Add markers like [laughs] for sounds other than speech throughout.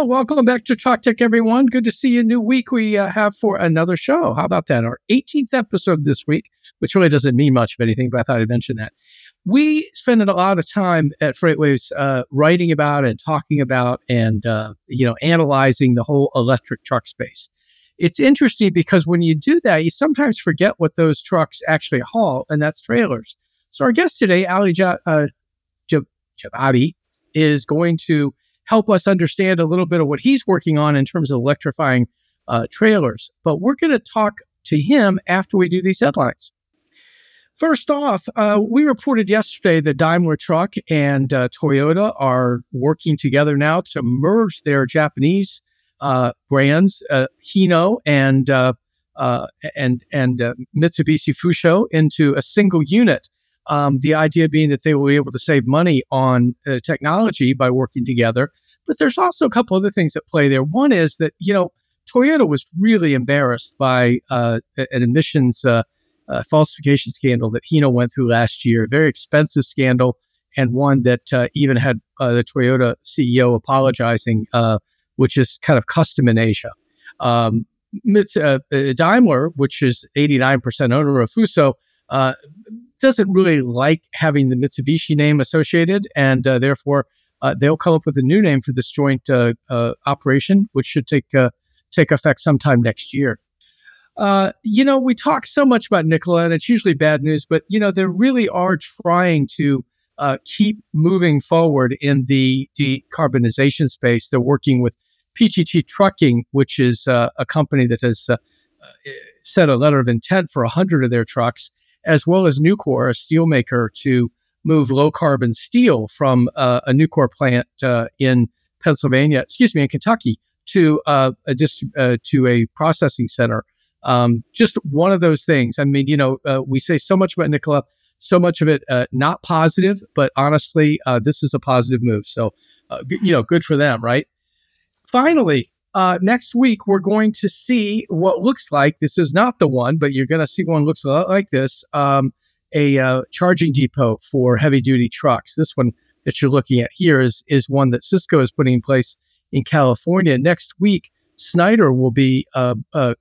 Oh, welcome back to Truck Tech, everyone. Good to see you. New week we uh, have for another show. How about that? Our 18th episode this week, which really doesn't mean much of anything, but I thought I'd mention that. We spend a lot of time at FreightWaves uh, writing about and talking about and uh, you know analyzing the whole electric truck space. It's interesting because when you do that, you sometimes forget what those trucks actually haul, and that's trailers. So our guest today, Ali ja- uh, is going to help us understand a little bit of what he's working on in terms of electrifying uh, trailers. But we're going to talk to him after we do these headlines. First off, uh, we reported yesterday that Daimler Truck and uh, Toyota are working together now to merge their Japanese uh, brands, uh, Hino and uh, uh, and and Mitsubishi Fuso, into a single unit. Um, the idea being that they will be able to save money on uh, technology by working together. But there's also a couple other things at play there. One is that, you know, Toyota was really embarrassed by uh, an emissions uh, uh falsification scandal that Hino went through last year, very expensive scandal, and one that uh, even had uh, the Toyota CEO apologizing, which is kind of custom in Asia. Um, Daimler, which is 89% owner of Fuso, uh, doesn't really like having the Mitsubishi name associated, and uh, therefore uh, they'll come up with a new name for this joint uh, uh, operation, which should take uh, take effect sometime next year. you know, we talk so much about Nikola, and it's usually bad news, but you know they really are trying to keep moving forward in the decarbonization space. They're working with PGT Trucking, which is a company that has set a letter of intent for 100 of their trucks as well as Nucor, a steelmaker, to move low carbon steel from uh, a Nucor plant uh, in Pennsylvania, excuse me, in Kentucky, to uh, a dist- uh, to a processing center. Um, just one of those things. I mean, you know, uh, we say so much about Nikola, so much of it uh, not positive, but honestly, this is a positive move. So, g- you know, good for them, right? Finally, uh, next week, we're going to see what looks like this is not the one, but you're going to see one looks a lot like this um, a uh, charging depot for heavy duty trucks. This one that you're looking at here is, is one that Sysco is putting in place in California. Next week, Schneider will be uh, uh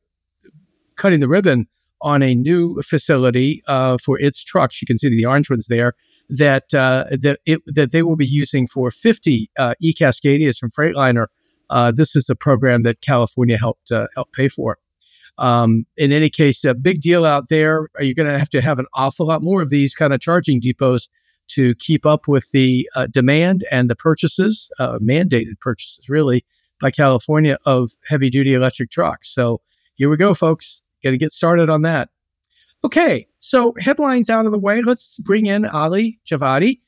cutting the ribbon on a new facility uh, for its trucks. You can see the orange ones there that uh, that it, that they will be using for 50 e Cascadias from Freightliner uh, this is a program that California helped uh, help pay for. Um, in any case, a big deal out there. Are You're going to have to have an awful lot more of these kind of charging depots to keep up with the uh, demand and the purchases, uh, mandated purchases, really, by California of heavy duty electric trucks. So here we go, folks. Got to get started on that. Okay, so headlines out of the way. Let's bring in Ali Javidan.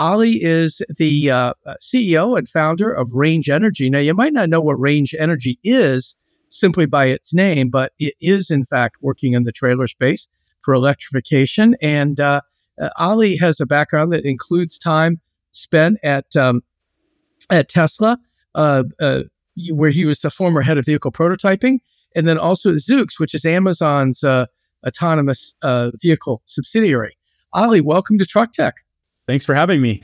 Ali is the uh, uh CEO and founder of Range Energy. Now, you might not know what Range Energy is simply by its name, but it is, in fact, working in the trailer space for electrification. And uh, uh, Ali has a background that includes time spent at um, at Tesla, uh, uh, where he was the former head of vehicle prototyping, and then also at Zoox, which is Amazon's autonomous vehicle subsidiary. Ali, welcome to Truck Tech. Thanks for having me.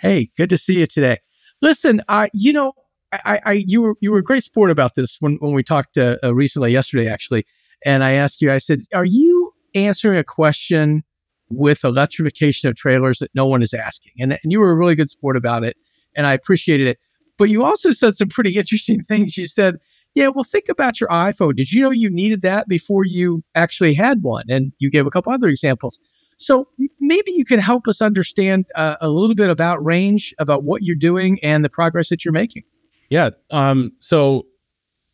Hey, good to see you today. Listen, uh, you know, I, I, you were you were a great sport about this when when we talked uh, uh, recently yesterday, actually, and I asked you. I said, "Are you answering a question with electrification of trailers that no one is asking?" And, and you were a really good sport about it, and I appreciated it. But you also said some pretty interesting [laughs] things. You said, "Yeah, well, think about your iPhone. Did you know you needed that before you actually had one?" And you gave a couple other examples. So maybe you can help us understand uh, a little bit about range, about what you're doing, and the progress that you're making. Yeah. Um, so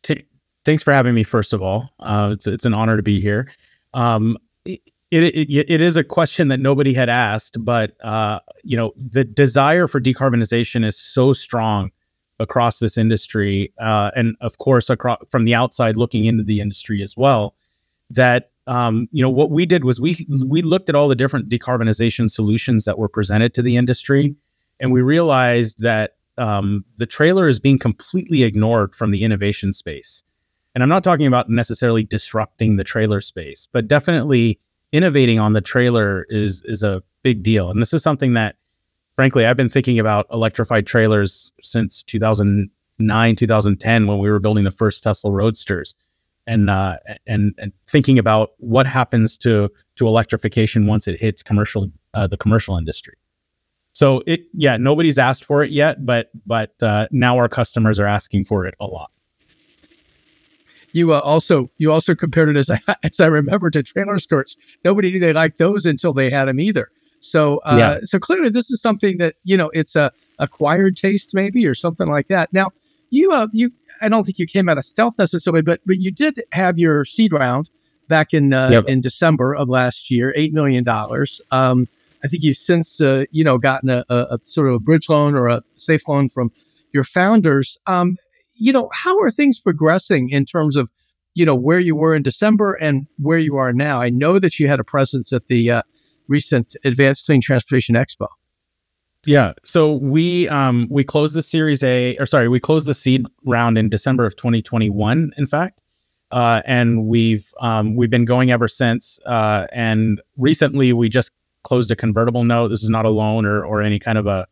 t- thanks for having me. First of all, uh, it's it's an honor to be here. Um, it, it, it is a question that nobody had asked, but uh, you know the desire for decarbonization is so strong across this industry, uh, and of course across from the outside looking into the industry as well, that um, you know, what we did was we we looked at all the different decarbonization solutions that were presented to the industry, and we realized that um, the trailer is being completely ignored from the innovation space. And I'm not talking about necessarily disrupting the trailer space, but definitely innovating on the trailer is is a big deal. And this is something that, frankly, I've been thinking about electrified trailers since 2009, 2010 when we were building the first Tesla Roadsters, and uh, and and thinking about what happens to to electrification once it hits commercial uh, the commercial industry. So it yeah nobody's asked for it yet, but but uh, now our customers are asking for it a lot. You uh, also you also compared it as I, [laughs] as I remember to trailer skirts. Nobody knew they liked those until they had them either. So uh, yeah. so clearly this is something that you know it's a acquired taste maybe or something like that. Now you uh, you I don't think you came out of stealth necessarily, but but you did have your seed round back in uh, yep. in December of last year, eight million dollars. Um, I think you've since uh, you know gotten a, a, a, sort of a bridge loan or a safe loan from your founders. Um, you know, how are things progressing in terms of, you know, where you were in December and where you are now? I know that you had a presence at the uh, recent Advanced Clean Transportation Expo. Yeah, so we um, we closed the Series A, or sorry, we closed the seed round in December of 2021. In fact, uh, and we've um, we've been going ever since. Uh, and recently, we just closed a convertible note. This is not a loan or or any kind of a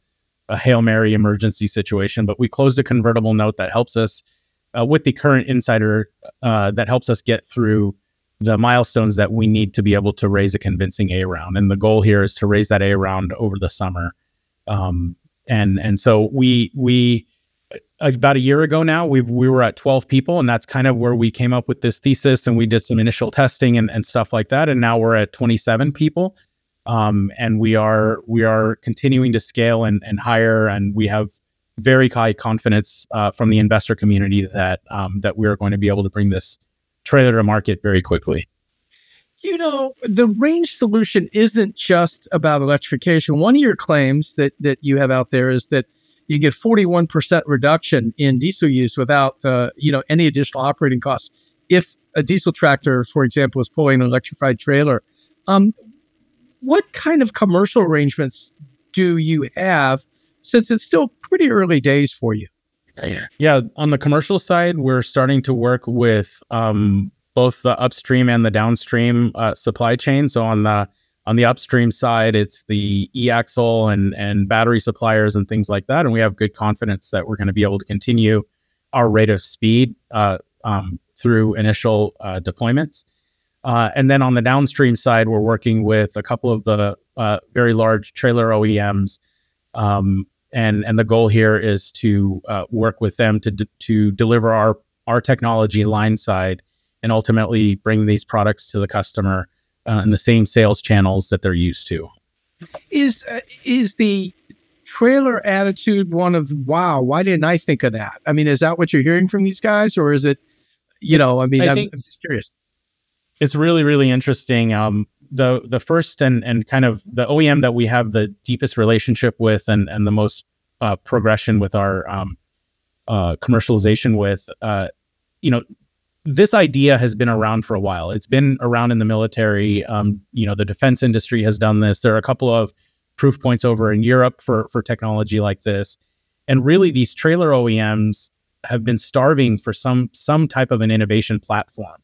a Hail Mary emergency situation, but we closed a convertible note that helps us uh, with the current insider uh, that helps us get through the milestones that we need to be able to raise a convincing A round. And the goal here is to raise that A round over the summer. Um, and and so we we uh, about a year ago now we we were at 12 people and that's kind of where we came up with this thesis and we did some initial testing and, and stuff like that and now we're at 27 people um, and we are we are continuing to scale and, and hire, and we have very high confidence uh, from the investor community that um, that we are going to be able to bring this trailer to market very quickly. You know, the range solution isn't just about electrification. One of your claims that that you have out there is that you get 41% reduction in diesel use without uh, you know any additional operating costs if a diesel tractor for example is pulling an electrified trailer um, what kind of commercial arrangements do you have since it's still pretty early days for you? Yeah, on the commercial side, we're starting to work with um, both the upstream and the downstream uh, supply chain. So on the on the upstream side, it's the e-axle and and battery suppliers and things like that, and we have good confidence that we're going to be able to continue our rate of speed uh, um, through initial uh, deployments. Uh, and then on the downstream side, we're working with a couple of the uh, very large trailer OEMs, um, and and the goal here is to uh, work with them to d- to deliver our our technology line side, and ultimately bring these products to the customer uh, in the same sales channels that they're used to. Is uh, is the trailer attitude one of wow? Why didn't I think of that? I mean, is that what you're hearing from these guys, or is it? You know, I mean, I am just curious it's really really interesting. Um, the the first and and kind of the OEM that we have the deepest relationship with and and the most uh, progression with our um, uh, commercialization with, uh, you know, this idea has been around for a while. It's been around in the military. Um, you know, the defense industry has done this. There are a couple of proof points over in Europe for for technology like this, and really these trailer OEMs have been starving for some some type of an innovation platform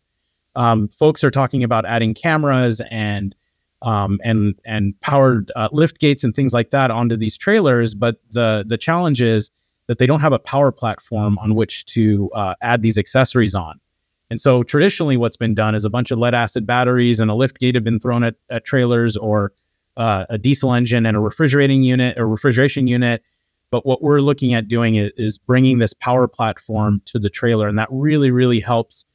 um, folks are talking about adding cameras and um, and and powered uh, lift gates and things like that onto these trailers. But the the challenge is that they don't have a power platform on which to uh, add these accessories on. And so traditionally, what's been done is a bunch of lead acid batteries and a lift gate have been thrown at, at trailers, or uh, a diesel engine and a refrigerating unit or refrigeration unit. But what we're looking at doing is, is bringing this power platform to the trailer, and that really, really helps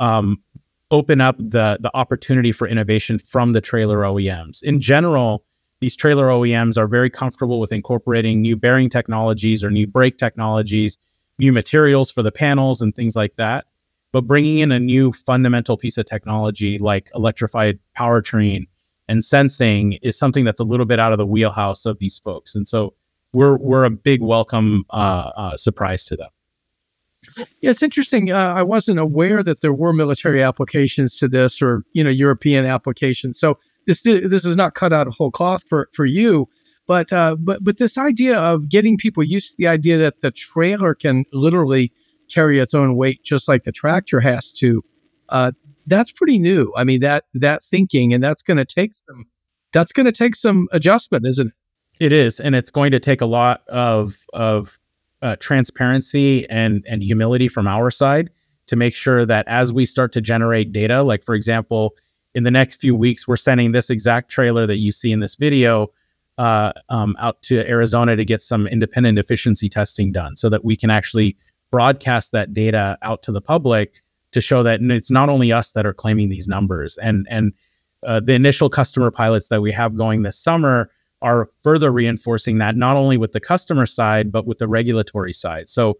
um, open up the the opportunity for innovation from the trailer OEMs. In general, these trailer OEMs are very comfortable with incorporating new bearing technologies or new brake technologies, new materials for the panels and things like that. But bringing in a new fundamental piece of technology like electrified powertrain and sensing is something that's a little bit out of the wheelhouse of these folks. And so we're we're a big welcome uh, uh, surprise to them. Yeah, it's interesting. Uh, I wasn't aware that there were military applications to this, or you know, European applications. So this this is not cut out of whole cloth for for you, but uh, but but this idea of getting people used to the idea that the trailer can literally carry its own weight, just like the tractor has to. Uh, that's pretty new. I mean that that thinking, and that's going to take some that's going to take some adjustment, isn't it? It is, and it's going to take a lot of of uh, transparency and and humility from our side to make sure that as we start to generate data, like for example, in the next few weeks, we're sending this exact trailer that you see in this video uh, um, out to Arizona to get some independent efficiency testing done, so that we can actually broadcast that data out to the public to show that it's not only us that are claiming these numbers and and uh, the initial customer pilots that we have going this summer are further reinforcing that not only with the customer side but with the regulatory side. So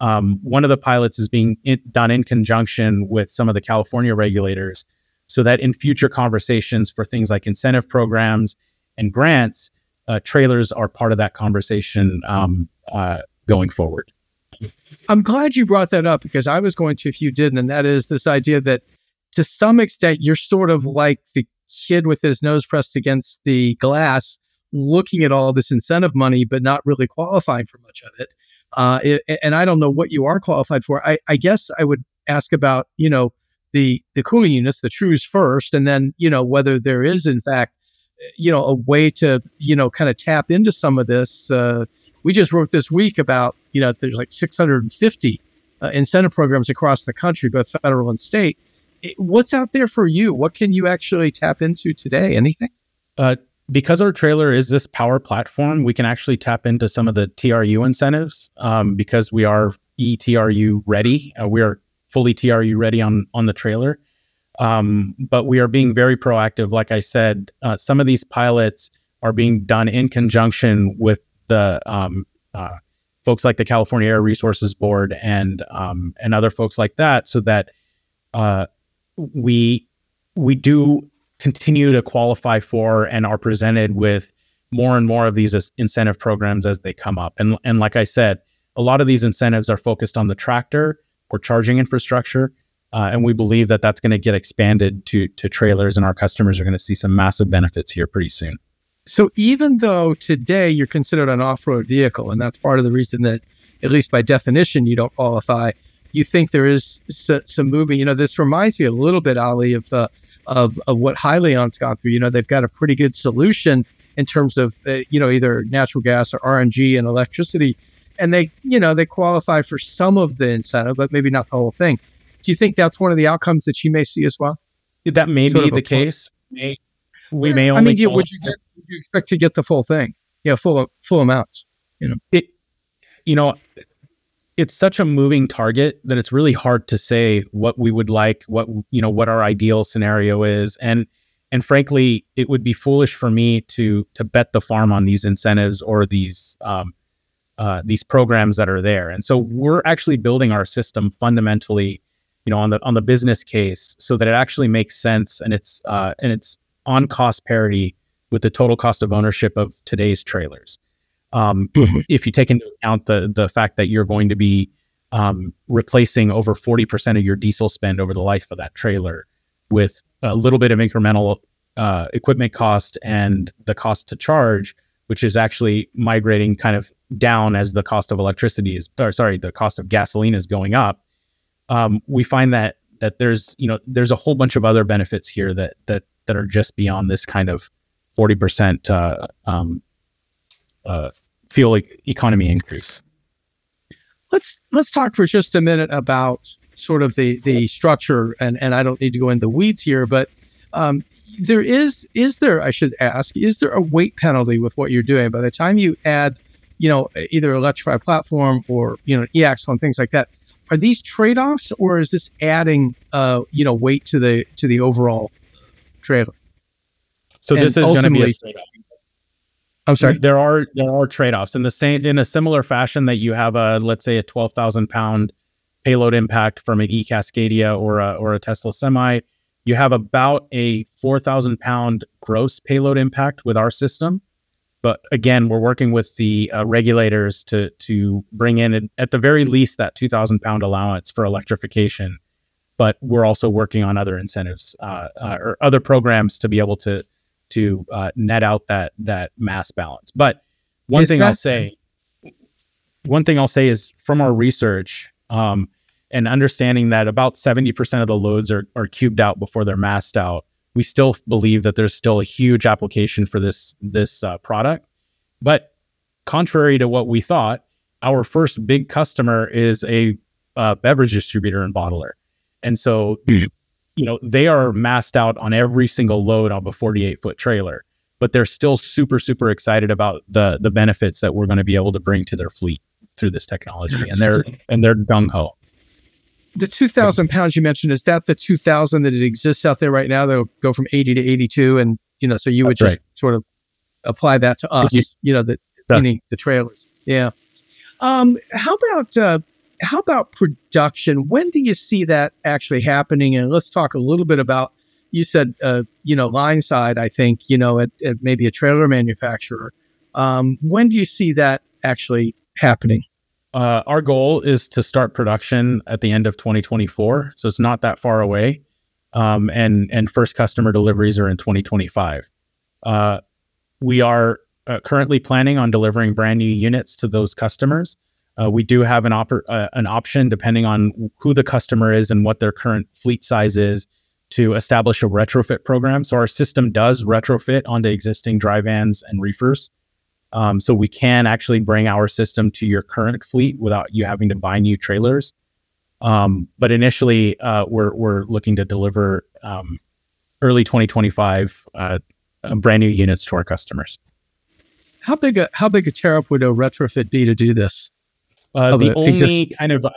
um, one of the pilots is being in, done in conjunction with some of the California regulators, so that in future conversations for things like incentive programs and grants, uh, trailers are part of that conversation um, uh, going forward. I'm glad you brought that up because I was going to if you didn't, and that is this idea that to some extent you're sort of like the kid with his nose pressed against the glass looking at all this incentive money, but not really qualifying for much of it. Uh, it and I don't know what you are qualified for. I, I guess I would ask about, you know, the, the cooling units, the TRUs first, and then, you know, whether there is in fact, you know, a way to, you know, kind of tap into some of this. Uh, we just wrote this week about, you know, there's like 650 uh, incentive programs across the country, both federal and state. It, what's out there for you? What can you actually tap into today? Anything? Uh, because our trailer is this power platform, we can actually tap into some of the TRU incentives um, because we are ETRU ready. Uh, we are fully TRU ready on on the trailer, um, but we are being very proactive. Like I said, uh, some of these pilots are being done in conjunction with the um, uh, folks like the California Air Resources Board and um, and other folks like that, so that uh, we we do continue to qualify for and are presented with more and more of these incentive programs as they come up. And and like I said, a lot of these incentives are focused on the tractor or charging infrastructure. Uh, and we believe that that's going to get expanded to to trailers, and our customers are going to see some massive benefits here pretty soon. So even though today you're considered an off-road vehicle, and that's part of the reason that, at least by definition, you don't qualify, you think there is some movement. You know, this reminds me a little bit, Ali, of uh, of, of what Hyliion's gone through. You know, they've got a pretty good solution in terms of, uh, you know, either natural gas or RNG and electricity. And they, you know, they qualify for some of the incentive, but maybe not the whole thing. Do you think that's one of the outcomes that you may see as well? That may sort be the case. May, we may only. I mean, would you get, you expect to get the full thing? Yeah, full full amounts. You know, it. You know, it's such a moving target that it's really hard to say what we would like, what you know, what our ideal scenario is, and and frankly, it would be foolish for me to to bet the farm on these incentives or these um, uh, these programs that are there. And so we're actually building our system fundamentally, you know, on the on the business case, so that it actually makes sense and it's uh, and it's on cost parity with the total cost of ownership of today's trailers. Um, mm-hmm. If you take into account the the fact that you're going to be um, replacing over 40% of your diesel spend over the life of that trailer with a little bit of incremental uh, equipment cost and the cost to charge, which is actually migrating kind of down as the cost of electricity is, or sorry, the cost of gasoline is going up. Um, we find that that there's you know there's a whole bunch of other benefits here that that that are just beyond this kind of 40% uh, um, uh, fuel e- economy increase. Let's let's talk for just a minute about sort of the the structure, and and I don't need to go into the weeds here, but um, there is is there I should ask is there a weight penalty with what you're doing by the time you add you know either electrified platform or you know e-axle and things like that are these trade-offs or is this adding uh, you know weight to the to the overall trailer so and this is going to be a trade-off I'm sorry. There are there are trade offs in the same in a similar fashion that you have a let's say a twelve thousand pound payload impact from an e Cascadia or a or a Tesla Semi. You have about a four thousand pound gross payload impact with our system. But again, we're working with the uh, regulators to to bring in at the very least that two thousand pound allowance for electrification. But we're also working on other incentives uh, uh, or other programs to be able to to uh, net out that that mass balance. But one thing I'll say, one thing I'll say is from our research um, and understanding that about seventy percent of the loads are are cubed out before they're massed out. We still believe that there's still a huge application for this this uh, product. But contrary to what we thought, our first big customer is a uh, beverage distributor and bottler, and so you know they are massed out on every single load of a 48 foot trailer, but they're still super super excited about the the benefits that we're going to be able to bring to their fleet through this technology, and they're and they're gung ho. The 2,000 pounds you mentioned is that the 2,000 that it exists out there right now? They'll go from 80 to 82, and you know, so you would That's just sort of apply that to us, you- you know, the meaning the trailers. Yeah. Um, how about uh, how about production? When do you see that actually happening? And let's talk a little bit about. You said, uh, you know, line side. I think you know, at, at maybe a trailer manufacturer. Um, when do you see that actually happening? Uh, our goal is to start production at the end of 2024, so it's not that far away. Um, and and first customer deliveries are in 2025. Uh, we are uh, currently planning on delivering brand new units to those customers. Uh, we do have an oper- uh, an option depending on who the customer is and what their current fleet size is to establish a retrofit program. So our system does retrofit onto existing dry vans and reefers. Um, so we can actually bring our system to your current fleet without you having to buy new trailers. Um, but initially, uh, we're we're looking to deliver um, early 2025 uh, uh, brand new units to our customers. How big a how big a up would a retrofit be to do this? Uh, the the only exist- kind of uh,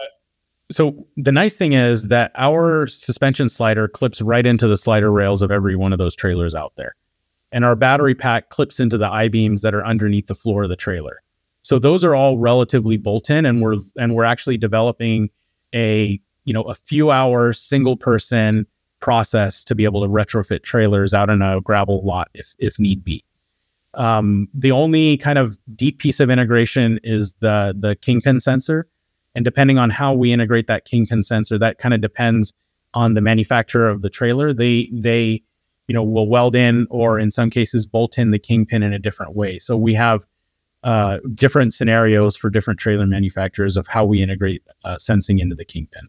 so the nice thing is that our suspension slider clips right into the slider rails of every one of those trailers out there, and our battery pack clips into the I beams that are underneath the floor of the trailer. So those are all relatively bolt in, and we're and we're actually developing a you know a few hour single person process to be able to retrofit trailers out in a gravel lot if if need be. Um, the only kind of deep piece of integration is the the kingpin sensor, and depending on how we integrate that kingpin sensor, that kind of depends on the manufacturer of the trailer. They they you know will weld in or in some cases bolt in the kingpin in a different way. So we have uh, different scenarios for different trailer manufacturers of how we integrate uh, sensing into the kingpin.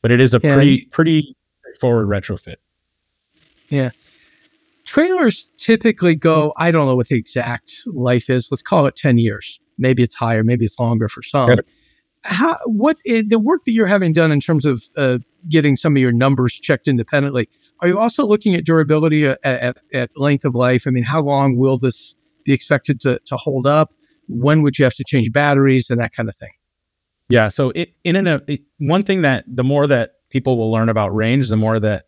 But it is a Yeah, pretty pretty forward retrofit. Trailers typically go, I don't know what the exact life is. Let's call it 10 years. Maybe it's higher, maybe it's longer for some. How, what the work that you're having done in terms of uh, getting some of your numbers checked independently, are you also looking at durability at, at, at length of life? I mean, how long will this be expected to, to hold up? When would you have to change batteries and that kind of thing? Yeah. So it, in an, it, one thing that the more that people will learn about range, the more that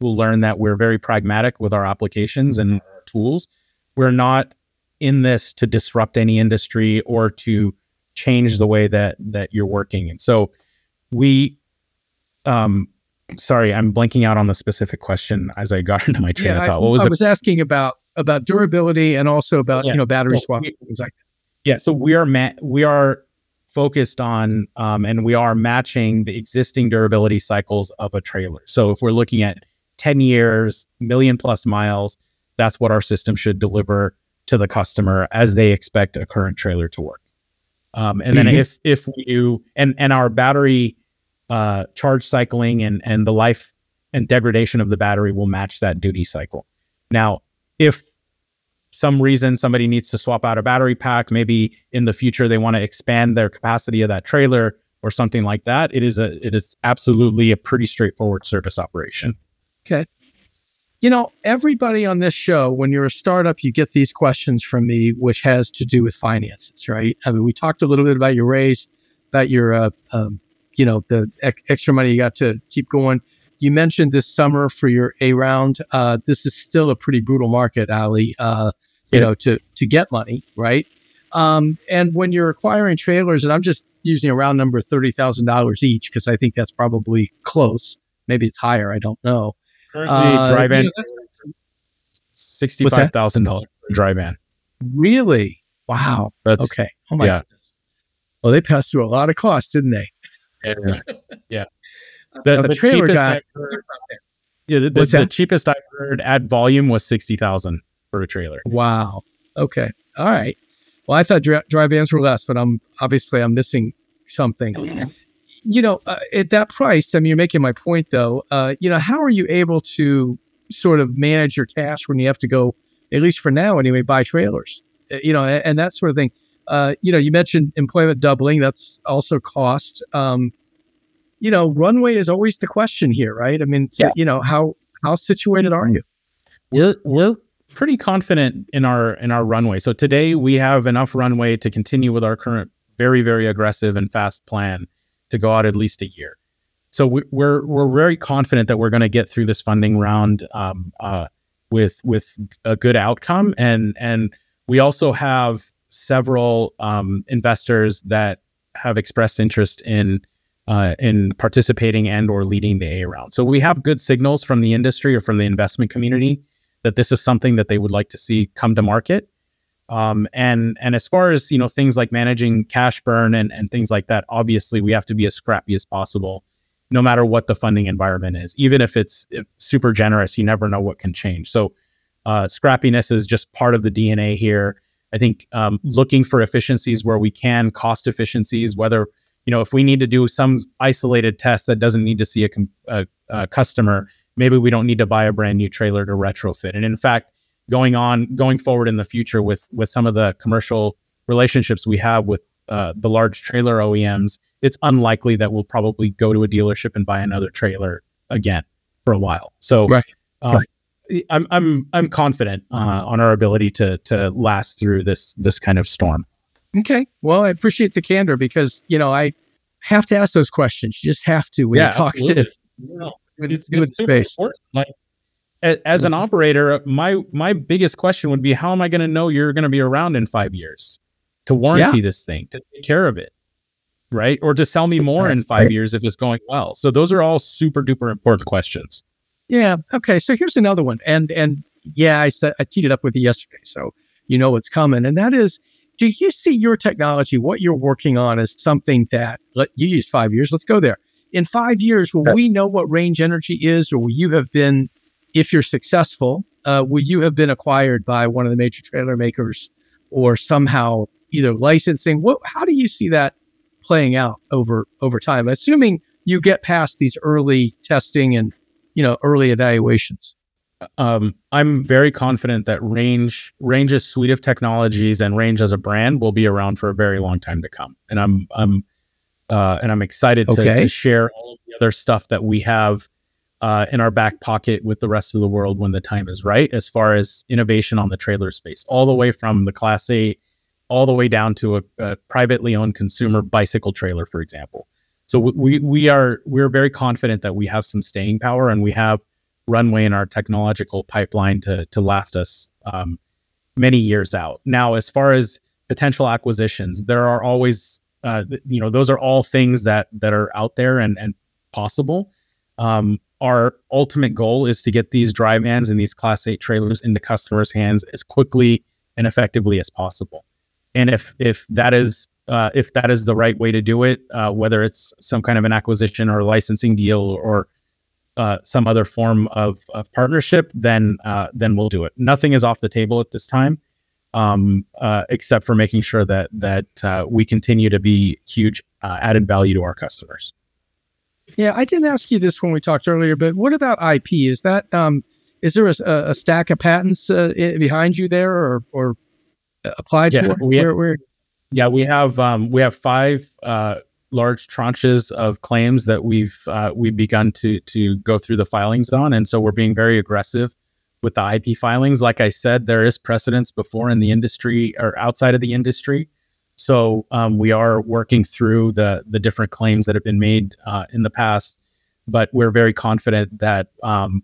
we'll learn that we're very pragmatic with our applications and our tools. We're not in this to disrupt any industry or to change the way that that you're working. And so we, um, sorry, I'm blanking out on the specific question as I got [laughs] into my train of I, thought. What was I it? was asking about about durability and also about Yeah. you know battery So swap we- things like Yeah, so we are ma- we are focused on um, and we are matching the existing durability cycles of a trailer. So if we're looking at 10 years, million plus miles, that's what our system should deliver to the customer as they expect a current trailer to work. Um, and then Mhm. if if we do and and our battery uh, charge cycling and and the life and degradation of the battery will match that duty cycle. Now, if some reason somebody needs to swap out a battery pack, maybe in the future they want to expand their capacity of that trailer or something like that, it is a it is absolutely a pretty straightforward service operation. You know, everybody on this show, when you're a startup, you get these questions from me, which has to do with finances, right? I mean, we talked a little bit about your raise, about your, uh, um, you know, the ec- extra money you got to keep going. You mentioned this summer for your A round. Uh, this is still a pretty brutal market, Ali. Uh, you know, to to get money, right? Um, and when you're acquiring trailers, and I'm just using a round number, thirty thousand dollars each, because I think that's probably close. Maybe it's higher. I don't know. Currently, Uh, dry you van know, sixty five thousand dollars for dry van. Really? Wow. That's Okay. Oh my yeah. goodness. Well, they passed through a lot of costs, didn't they? yeah. yeah. [laughs] The, the the trailer cheapest guy- I've heard, yeah, the, the, What's the that? cheapest I've heard at volume was sixty thousand for a trailer. Wow. Okay. All right. Well, I thought dri- dry vans were less, but I'm obviously I'm missing something. You know, uh, at that price, I mean, you're making my point though. Uh, you know, how are you able to sort of manage your cash when you have to go, at least for now anyway, buy trailers? Uh, you know, and, and that sort of thing. uh, you know, you mentioned employment doubling. That's also cost. Um, you know, runway is always the question here, right? I mean, Yeah. you know, how how situated are you? we're we're pretty confident in our in our runway. So today we have enough runway to continue with our current very very aggressive and fast plan to go out at least a year. So we, we're we're very confident that we're going to get through this funding round um, uh, with with a good outcome, and and we also have several um, investors that have expressed interest in uh, in participating and or leading the A round. So we have good signals from the industry or from the investment community that this is something that they would like to see come to market. Um, and and as far as you know, things like managing cash burn and and things like that, obviously we have to be as scrappy as possible, no matter what the funding environment is. Even if it's super generous, you never know what can change. So uh, scrappiness is just part of the DNA here. I think um, looking for efficiencies where we can, cost efficiencies, whether you know if we need to do some isolated test that doesn't need to see a, com- a, a customer, maybe we don't need to buy a brand new trailer to retrofit. And in fact, going on going forward in the future with with some of the commercial relationships we have with uh, the large trailer OEMs, it's unlikely that we'll probably go to a dealership and buy another trailer again for a while. So, Right. um, I'm I'm I'm confident uh, on our ability to to last through this this kind of storm. Okay. Well, I appreciate the candor because you know I have to ask those questions. You just have to when you talk to absolutely. No, [laughs] with, it's, with it's space. important. Like a- as an mm-hmm. operator, my my biggest question would be how am I going to know you're going to be around in five years to warranty this thing, to take care of it, right? Or to sell me more in five years if it's going well. So those are all super duper important questions. Yeah. Okay. So here's another one, and and yeah, I said I teed it up with you yesterday, so you know what's coming, and that is, do you see your technology, what you're working on, as something that let you used five years? Let's go there. In five years, will we know what range energy is, or will you have been, if you're successful, uh, will you have been acquired by one of the major trailer makers, or somehow either licensing? What? How do you see that playing out over over time? Assuming you get past these early testing and you know early evaluations. um, I'm very confident that Range Range's suite of technologies and Range as a brand will be around for a very long time to come. And I'm I'm uh, and I'm excited to, to share all of the other stuff that we have uh, in our back pocket with the rest of the world when the time is right, as far as innovation on the trailer space, all the way from the Class 8 all the way down to a, a privately owned consumer bicycle trailer, for example. So we- we we are we're very confident that we have some staying power and we have runway in our technological pipeline to to last us um, many years out. Now, as far as potential acquisitions, there are always uh, you know those are all things that that are out there and and possible. Um, our ultimate goal is to get these dry vans and these Class Eight trailers into customers' hands as quickly and effectively as possible. And if if that is uh, if that is the right way to do it, uh, whether it's some kind of an acquisition or licensing deal or uh, some other form of, of partnership, then uh, then we'll do it. Nothing is off the table at this time, um, uh, except for making sure that that uh, we continue to be huge added value to our customers. Yeah, I didn't ask you this when we talked earlier, but what about IP? Is that um, is there a, a stack of patents uh, behind you there, or or applied Yeah, for? we where, where, Yeah, we have um, we have five uh, large tranches of claims that we've uh, we've begun to to go through the filings on, and so we're being very aggressive with the IP filings. Like I said, there is precedence before in the industry or outside of the industry, so um, we are working through the the different claims that have been made uh, in the past. But we're very confident that, um,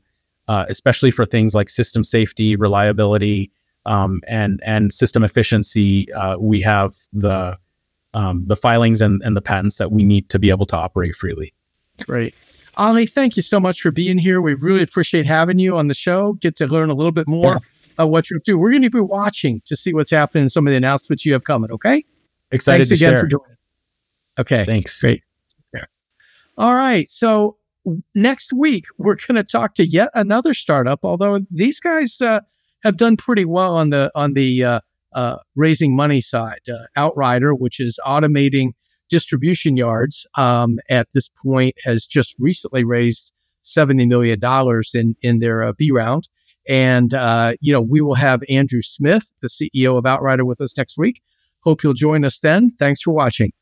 uh, especially for things like system safety, reliability, um, and and system efficiency, uh, we have the um, the filings and, and the patents that we need to be able to operate freely. Great. Ali, thank you so much for being here. We really appreciate having you on the show. Get to learn a little bit more of what you're up to. We're going to be watching to see what's happening in some of the announcements you have coming. Okay. Excited Thanks to again share. for joining. Okay. Thanks. Great. All right. So next week we're [laughs] going to talk to yet another startup. Although these guys uh, have done pretty well on the on the uh, uh, raising money side. Uh, Outrider, which is automating distribution yards, um, at this point has just recently raised seventy million dollars in in their uh, B round. And uh, you know we will have Andrew Smith, the CEO of Outrider, with us next week. Hope you'll join us then. Thanks for watching.